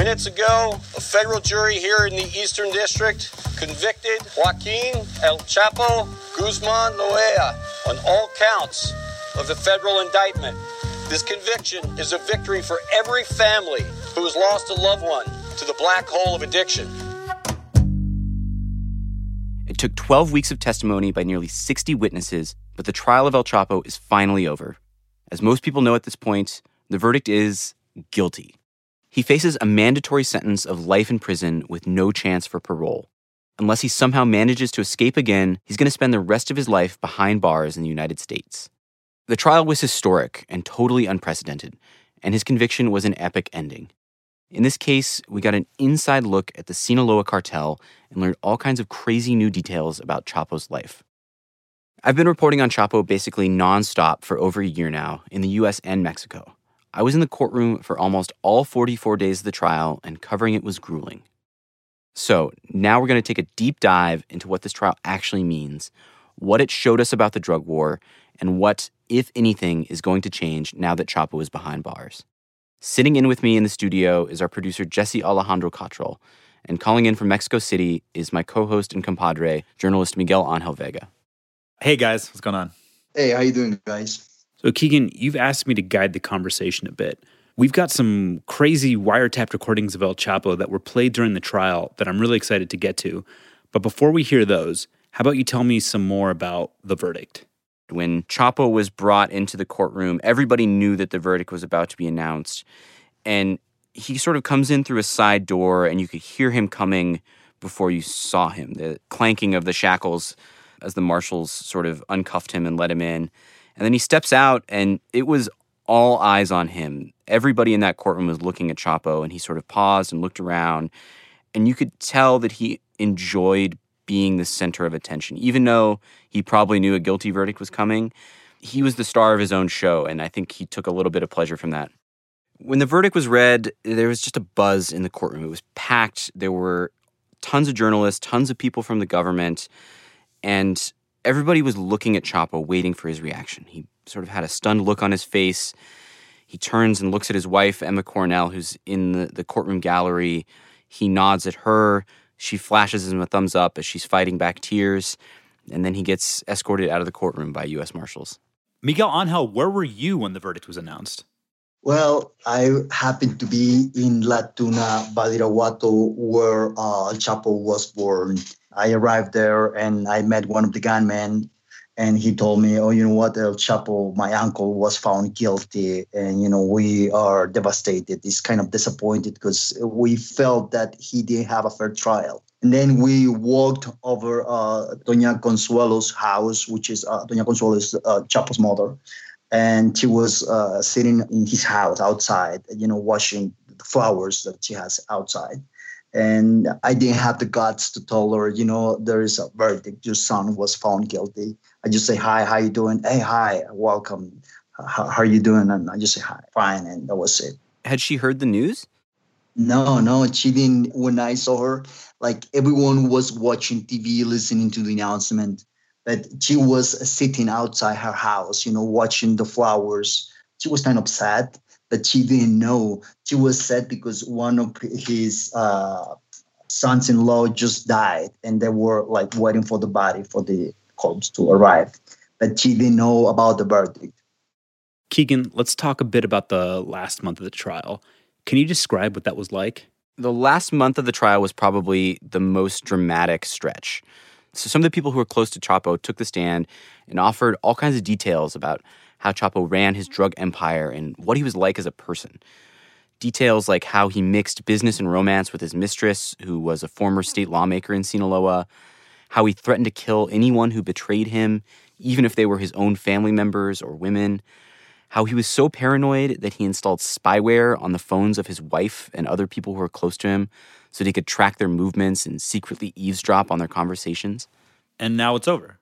Minutes ago, a federal jury here in the Eastern District convicted Joaquin El Chapo Guzman Loera on all counts of the federal indictment. This conviction is a victory for every family who has lost a loved one to the black hole of addiction. It took 12 weeks of testimony by nearly 60 witnesses, but the trial of El Chapo is finally over. As most people know at this point, the verdict is guilty. He faces a mandatory sentence of life in prison with no chance for parole. Unless he somehow manages to escape again, he's going to spend the rest of his life behind bars in the United States. The trial was historic and totally unprecedented, and his conviction was an epic ending. In this case, we got an inside look at the Sinaloa cartel and learned all kinds of crazy new details about Chapo's life. I've been reporting on Chapo basically nonstop for over a year now in the US and Mexico. I was in the courtroom for almost all 44 days of the trial, and covering it was grueling. So, now we're going to take a deep dive into what this trial actually means, what it showed us about the drug war, and what, if anything, is going to change now that Chapo is behind bars. Sitting in with me in the studio is our producer, Jesse Alejandro Cottrell, and calling in from Mexico City is my co host and compadre, journalist Miguel Angel Vega. Hey guys, what's going on? Hey, how you doing, guys? So, Keegan, you've asked me to guide the conversation a bit. We've got some crazy wiretapped recordings of El Chapo that were played during the trial that I'm really excited to get to. But before we hear those, how about you tell me some more about the verdict? When Chapo was brought into the courtroom, everybody knew that the verdict was about to be announced. And he sort of comes in through a side door, and you could hear him coming before you saw him the clanking of the shackles as the marshals sort of uncuffed him and let him in. And then he steps out, and it was all eyes on him. Everybody in that courtroom was looking at Chapo, and he sort of paused and looked around. And you could tell that he enjoyed being the center of attention. Even though he probably knew a guilty verdict was coming, he was the star of his own show, and I think he took a little bit of pleasure from that. When the verdict was read, there was just a buzz in the courtroom. It was packed. There were tons of journalists, tons of people from the government, and everybody was looking at Chapo, waiting for his reaction. He sort of had a stunned look on his face. He turns and looks at his wife, Emma Coronel, who's in the, the courtroom gallery. He nods at her. She flashes him a thumbs up as she's fighting back tears. And then he gets escorted out of the courtroom by U.S. Marshals. Miguel Angel, where were you when the verdict was announced? Well, I happened to be in La Tuna, Badiraguato, where uh, El Chapo was born. I arrived there and I met one of the gunmen, and he told me, "Oh, you know what? El Chapo, my uncle, was found guilty, and you know we are devastated. He's kind of disappointed because we felt that he didn't have a fair trial." And then we walked over uh, Doña Consuelo's house, which is uh, Doña Consuelo's uh, Chapo's mother, and she was uh, sitting in his house outside, you know, washing the flowers that she has outside. And I didn't have the guts to tell her, you know, there is a verdict. Your son was found guilty. I just say, hi, how you doing? Hey, hi, welcome. How, how are you doing? And I just say, hi, fine. And that was it. Had she heard the news? No, no, she didn't. When I saw her, like everyone was watching TV, listening to the announcement that she was sitting outside her house, you know, watching the flowers. She was kind of sad that she didn't know. She was sad because one of his uh, sons-in-law just died, and they were like waiting for the body for the corpse to arrive. But she didn't know about the verdict. Keegan, let's talk a bit about the last month of the trial. Can you describe what that was like? The last month of the trial was probably the most dramatic stretch. So some of the people who were close to Chapo took the stand and offered all kinds of details about how Chapo ran his drug empire and what he was like as a person. Details like how he mixed business and romance with his mistress, who was a former state lawmaker in Sinaloa, how he threatened to kill anyone who betrayed him, even if they were his own family members or women, how he was so paranoid that he installed spyware on the phones of his wife and other people who were close to him so he could track their movements and secretly eavesdrop on their conversations. And now it's over.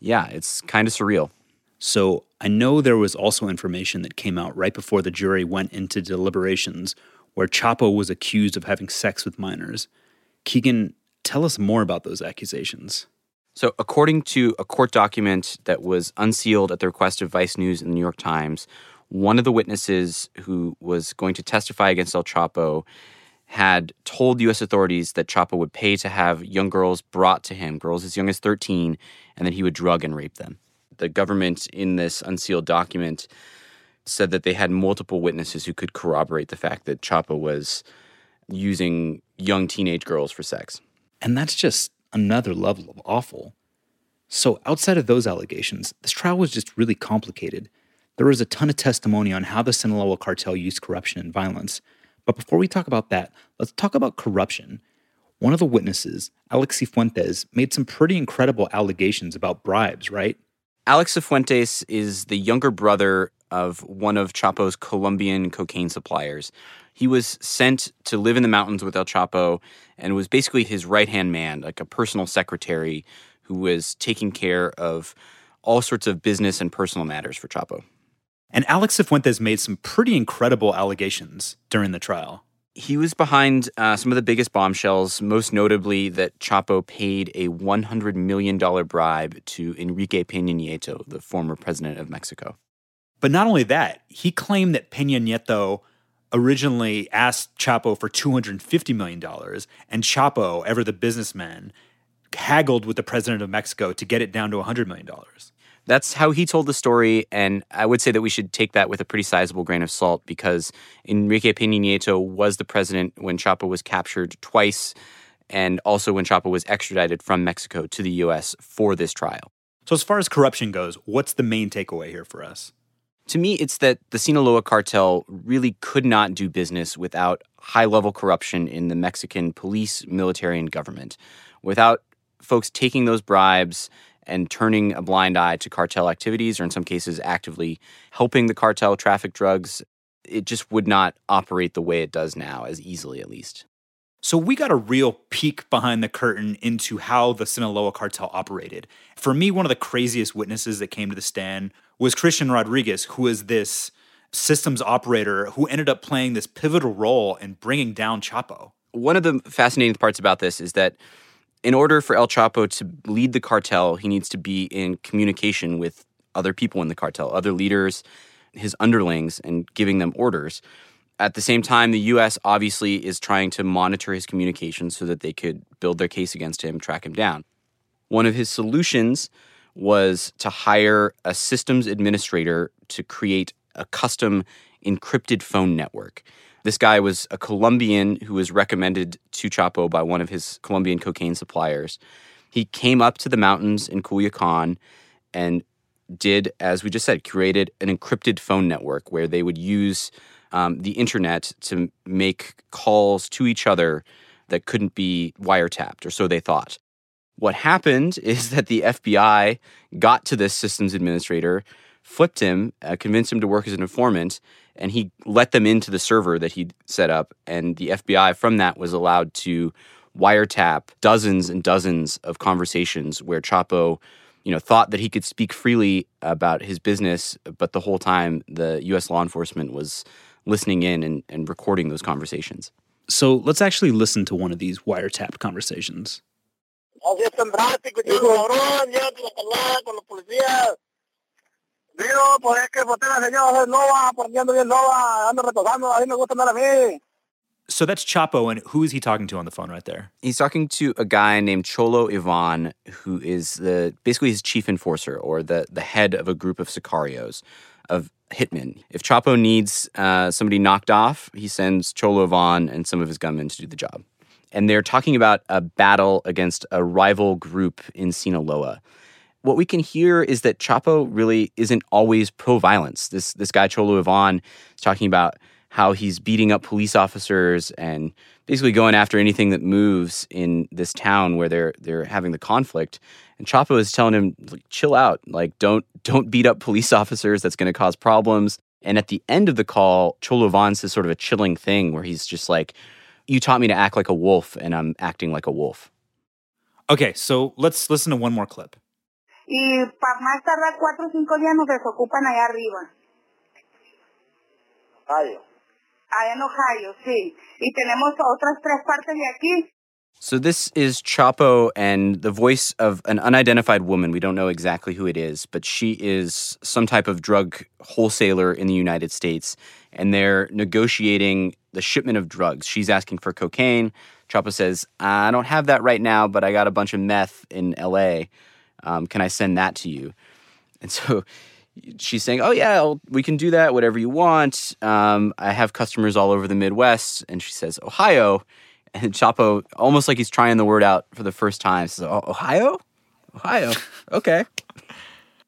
Yeah, it's kind of surreal. So I know there was also information that came out right before the jury went into deliberations where Chapo was accused of having sex with minors. Keegan, tell us more about those accusations. So, according to a court document that was unsealed at the request of Vice News and the New York Times, one of the witnesses who was going to testify against El Chapo had told U.S. authorities that Chapo would pay to have young girls brought to him, girls as young as 13, and that he would drug and rape them. The government in this unsealed document said that they had multiple witnesses who could corroborate the fact that Chapo was using young teenage girls for sex. And that's just another level of awful. So, outside of those allegations, this trial was just really complicated. There was a ton of testimony on how the Sinaloa cartel used corruption and violence. But before we talk about that, let's talk about corruption. One of the witnesses, Alex Cifuentes, made some pretty incredible allegations about bribes, right? Alex Cifuentes is the younger brother of one of Chapo's Colombian cocaine suppliers. He was sent to live in the mountains with El Chapo and was basically his right hand man, like a personal secretary who was taking care of all sorts of business and personal matters for Chapo. And Alex Cifuentes made some pretty incredible allegations during the trial. He was behind uh, some of the biggest bombshells, most notably that Chapo paid a $100 million bribe to Enrique Peña Nieto, the former president of Mexico. But not only that, he claimed that Peña Nieto originally asked Chapo for $250 million, and Chapo, ever the businessman, haggled with the president of Mexico to get it down to $100 million. That's how he told the story, and I would say that we should take that with a pretty sizable grain of salt because Enrique Peña Nieto was the president when Chapo was captured twice, and also when Chapo was extradited from Mexico to the U.S. for this trial. So, as far as corruption goes, what's the main takeaway here for us? To me, it's that the Sinaloa cartel really could not do business without high level corruption in the Mexican police, military, and government. Without folks taking those bribes and turning a blind eye to cartel activities, or in some cases, actively helping the cartel traffic drugs, it just would not operate the way it does now, as easily at least. So, we got a real peek behind the curtain into how the Sinaloa cartel operated. For me, one of the craziest witnesses that came to the stand was Christian Rodriguez, who is this systems operator who ended up playing this pivotal role in bringing down Chapo. One of the fascinating parts about this is that in order for El Chapo to lead the cartel, he needs to be in communication with other people in the cartel, other leaders, his underlings, and giving them orders. At the same time, the U.S. obviously is trying to monitor his communications so that they could build their case against him, track him down. One of his solutions was to hire a systems administrator to create a custom encrypted phone network. This guy was a Colombian who was recommended to Chapo by one of his Colombian cocaine suppliers. He came up to the mountains in Culiacan and did, as we just said, created an encrypted phone network where they would use um, the internet to make calls to each other that couldn't be wiretapped, or so they thought. What happened is that the FBI got to this systems administrator, flipped him, uh, convinced him to work as an informant, and he let them into the server that he'd set up. And the FBI, from that, was allowed to wiretap dozens and dozens of conversations where Chapo, you know, thought that he could speak freely about his business, but the whole time the U.S. law enforcement was listening in and, and recording those conversations. So let's actually listen to one of these wiretapped conversations. Digo, pues es que boté la señora nova, poniendo bien nova, ando retosando, a mí me gusta andar a mí. So that's Chapo, and who is he talking to on the phone right there? He's talking to a guy named Cholo Ivan, who is the basically his chief enforcer or the the head of a group of sicarios, of hitmen. If Chapo needs uh, somebody knocked off, he sends Cholo Ivan and some of his gunmen to do the job and they're talking about a battle against a rival group in Sinaloa. What we can hear is that Chapo really isn't always pro violence. This, this guy, Cholo Ivan, is talking about how he's beating up police officers and basically going after anything that moves in this town where they're they're having the conflict. And Chapo is telling him, like, chill out, like don't don't beat up police officers. That's going to cause problems. And at the end of the call, Cholo Ivan says sort of a chilling thing where he's just like, "You taught me to act like a wolf, and I'm acting like a wolf." Okay, so let's listen to one more clip. Y para más tardar cuatro o cinco días nos desocupan allá arriba, Ohio. allá en Ohio, sí. Y tenemos otras tres partes de aquí. So this is Chapo and the voice of an unidentified woman. We don't know exactly who it is, but she is some type of drug wholesaler in the United States, and they're negotiating the shipment of drugs. She's asking for cocaine. Chapo says, "I don't have that right now, but I got a bunch of meth in L.A. Um, can I send that to you?" And so she's saying, "Oh yeah, I'll, we can do that. Whatever you want. Um, I have customers all over the Midwest." And she says, "Ohio." And Chapo, almost like he's trying the word out for the first time, says, "Oh, Ohio, Ohio, okay."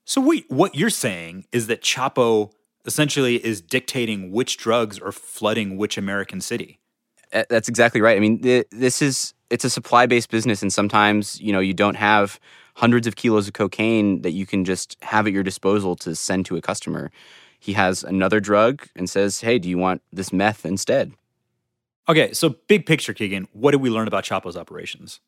So wait, what you're saying is that Chapo essentially is dictating which drugs are flooding which American city. That's exactly right. I mean, th- this is it's a supply based business, and sometimes you know you don't have hundreds of kilos of cocaine that you can just have at your disposal to send to a customer. He has another drug and says, "Hey, do you want this meth instead?" Okay, so big picture, Keegan, what did we learn about Chapo's operations?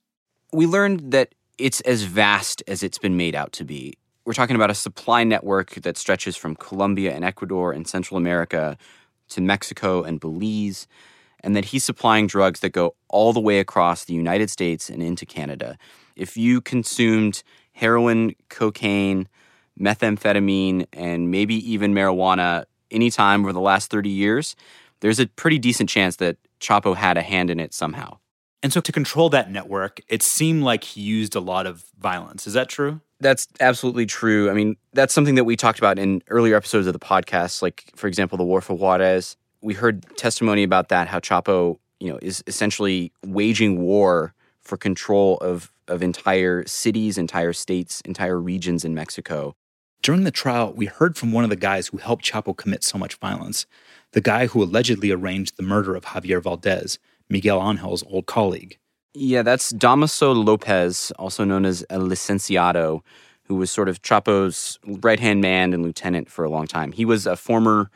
we learned that it's as vast as it's been made out to be. We're talking about a supply network that stretches from Colombia and Ecuador and Central America to Mexico and Belize, and that he's supplying drugs that go all the way across the United States and into Canada. If you consumed heroin, cocaine, methamphetamine, and maybe even marijuana anytime over the last 30 years, there's a pretty decent chance that Chapo had a hand in it somehow. And so to control that network, it seemed like he used a lot of violence. Is that true? That's absolutely true. I mean, that's something that we talked about in earlier episodes of the podcast. Like, for example, the War for Juarez. We heard testimony about that, how Chapo, you know, is essentially waging war for control of, of entire cities, entire states, entire regions in Mexico. During the trial, we heard from one of the guys who helped Chapo commit so much violence, the guy who allegedly arranged the murder of Javier Valdez, Miguel Angel's old colleague. Yeah, that's Damaso Lopez, also known as El Licenciado, who was sort of Chapo's right hand man and lieutenant for a long time. He was a former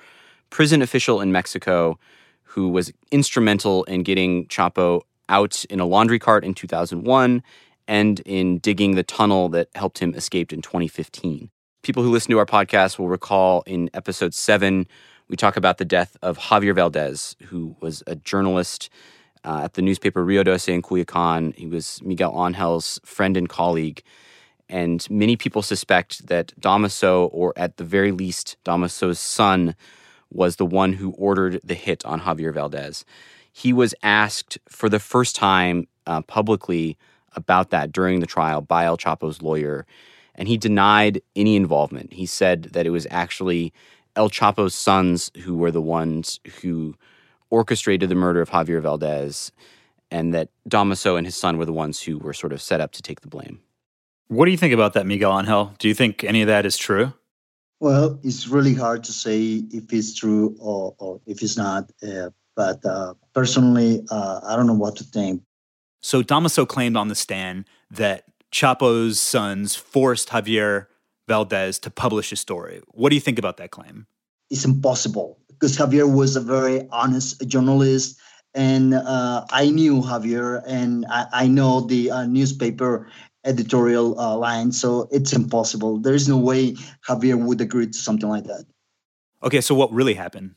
prison official in Mexico who was instrumental in getting Chapo out in a laundry cart in 2001 and in digging the tunnel that helped him escape in 2015. People who listen to our podcast will recall in episode seven, we talk about the death of Javier Valdez, who was a journalist uh, at the newspaper Rio Doce in Culiacan. He was Miguel Angel's friend and colleague. And many people suspect that Damaso, or at the very least, Damaso's son, was the one who ordered the hit on Javier Valdez. He was asked for the first time uh, publicly about that during the trial by El Chapo's lawyer, and he denied any involvement. He said that it was actually El Chapo's sons who were the ones who orchestrated the murder of Javier Valdez, and that Damaso and his son were the ones who were sort of set up to take the blame. What do you think about that, Miguel Angel? Do you think any of that is true? Well, it's really hard to say if it's true or, or if it's not. Uh, but uh, personally, uh, I don't know what to think. So Damaso claimed on the stand that Chapo's sons forced Javier Valdez to publish his story. What do you think about that claim? It's impossible because Javier was a very honest journalist. And uh, I knew Javier and I, I know the uh, newspaper editorial uh, line. So it's impossible. There is no way Javier would agree to something like that. Okay, so what really happened?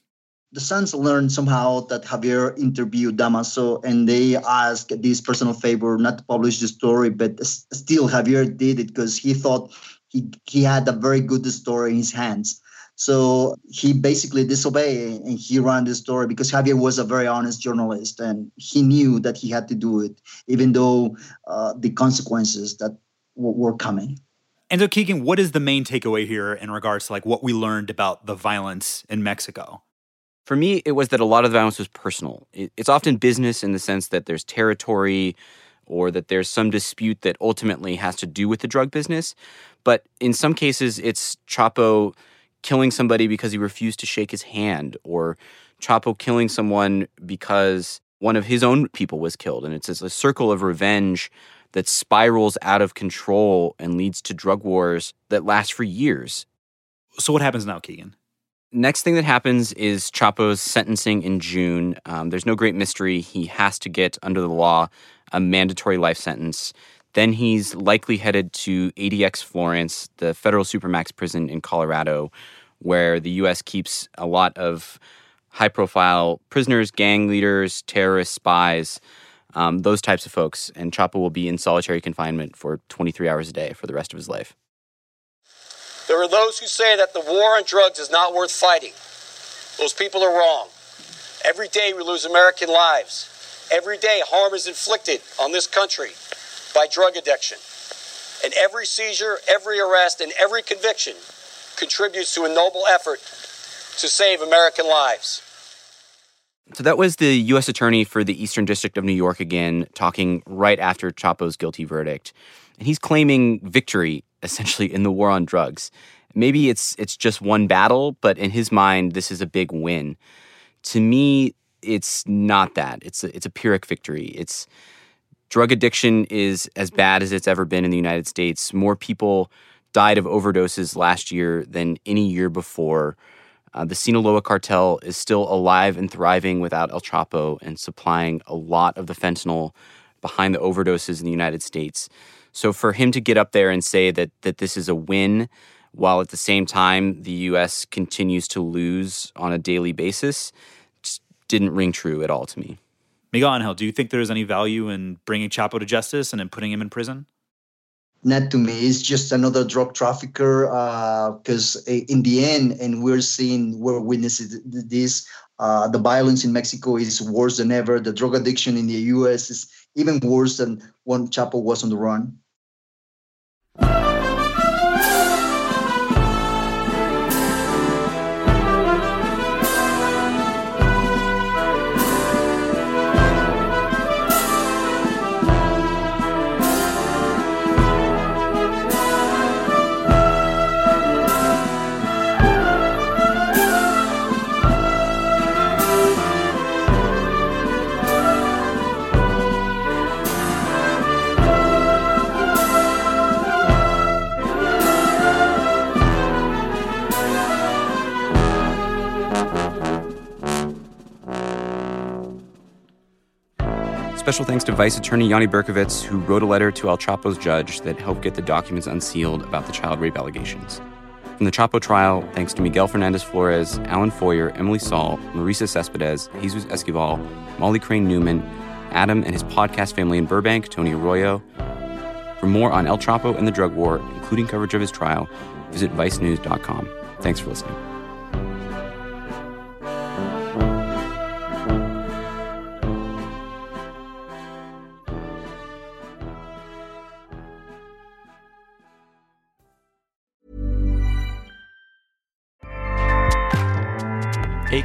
The sons learned somehow that Javier interviewed Damaso and they asked this personal favor not to publish the story, but still Javier did it because he thought he, he had a very good story in his hands. So he basically disobeyed and he ran the story because Javier was a very honest journalist and he knew that he had to do it, even though uh, the consequences that w- were coming. And so, Keegan, what is the main takeaway here in regards to like what we learned about the violence in Mexico? For me, it was that a lot of the violence was personal. It's often business in the sense that there's territory or that there's some dispute that ultimately has to do with the drug business. But in some cases, it's Chapo killing somebody because he refused to shake his hand, or Chapo killing someone because one of his own people was killed. And it's a circle of revenge that spirals out of control and leads to drug wars that last for years. So, what happens now, Keegan? Next thing that happens is Chapo's sentencing in June. Um, there's no great mystery. He has to get, under the law, a mandatory life sentence. Then he's likely headed to ADX Florence, the federal supermax prison in Colorado, where the U.S. keeps a lot of high profile prisoners, gang leaders, terrorists, spies, um, those types of folks. And Chapo will be in solitary confinement for 23 hours a day for the rest of his life. There are those who say that the war on drugs is not worth fighting. Those people are wrong. Every day we lose American lives. Every day harm is inflicted on this country by drug addiction. And every seizure, every arrest, and every conviction contributes to a noble effort to save American lives. So that was the U.S. Attorney for the Eastern District of New York again, talking right after Chapo's guilty verdict. And he's claiming victory, essentially, in the war on drugs. Maybe it's it's just one battle, but in his mind, this is a big win. To me, it's not that. It's a, it's a Pyrrhic victory. It's drug addiction is as bad as it's ever been in the United States. More people died of overdoses last year than any year before. Uh, the Sinaloa cartel is still alive and thriving without El Chapo and supplying a lot of the fentanyl behind the overdoses in the United States. So for him to get up there and say that that this is a win, while at the same time the U.S. continues to lose on a daily basis, just didn't ring true at all to me. Miguel Angel, do you think there's any value in bringing Chapo to justice and in putting him in prison? not to me. It's just another drug trafficker. Because uh, in the end, and we're seeing, we're witnessing this. Uh, the violence in Mexico is worse than ever. The drug addiction in the U.S. is even worse than when Chapo was on the run. Special thanks to Vice Attorney Yanni Berkovitz, who wrote a letter to El Chapo's judge that helped get the documents unsealed about the child rape allegations. From the Chapo trial, thanks to Miguel Fernandez Flores, Alan Feuer, Emily Saul, Marisa Cespedes, Jesus Esquivel, Molly Crane Newman, Adam and his podcast family in Burbank, Tony Arroyo. For more on El Chapo and the drug war, including coverage of his trial, visit vicenews.com. Thanks for listening.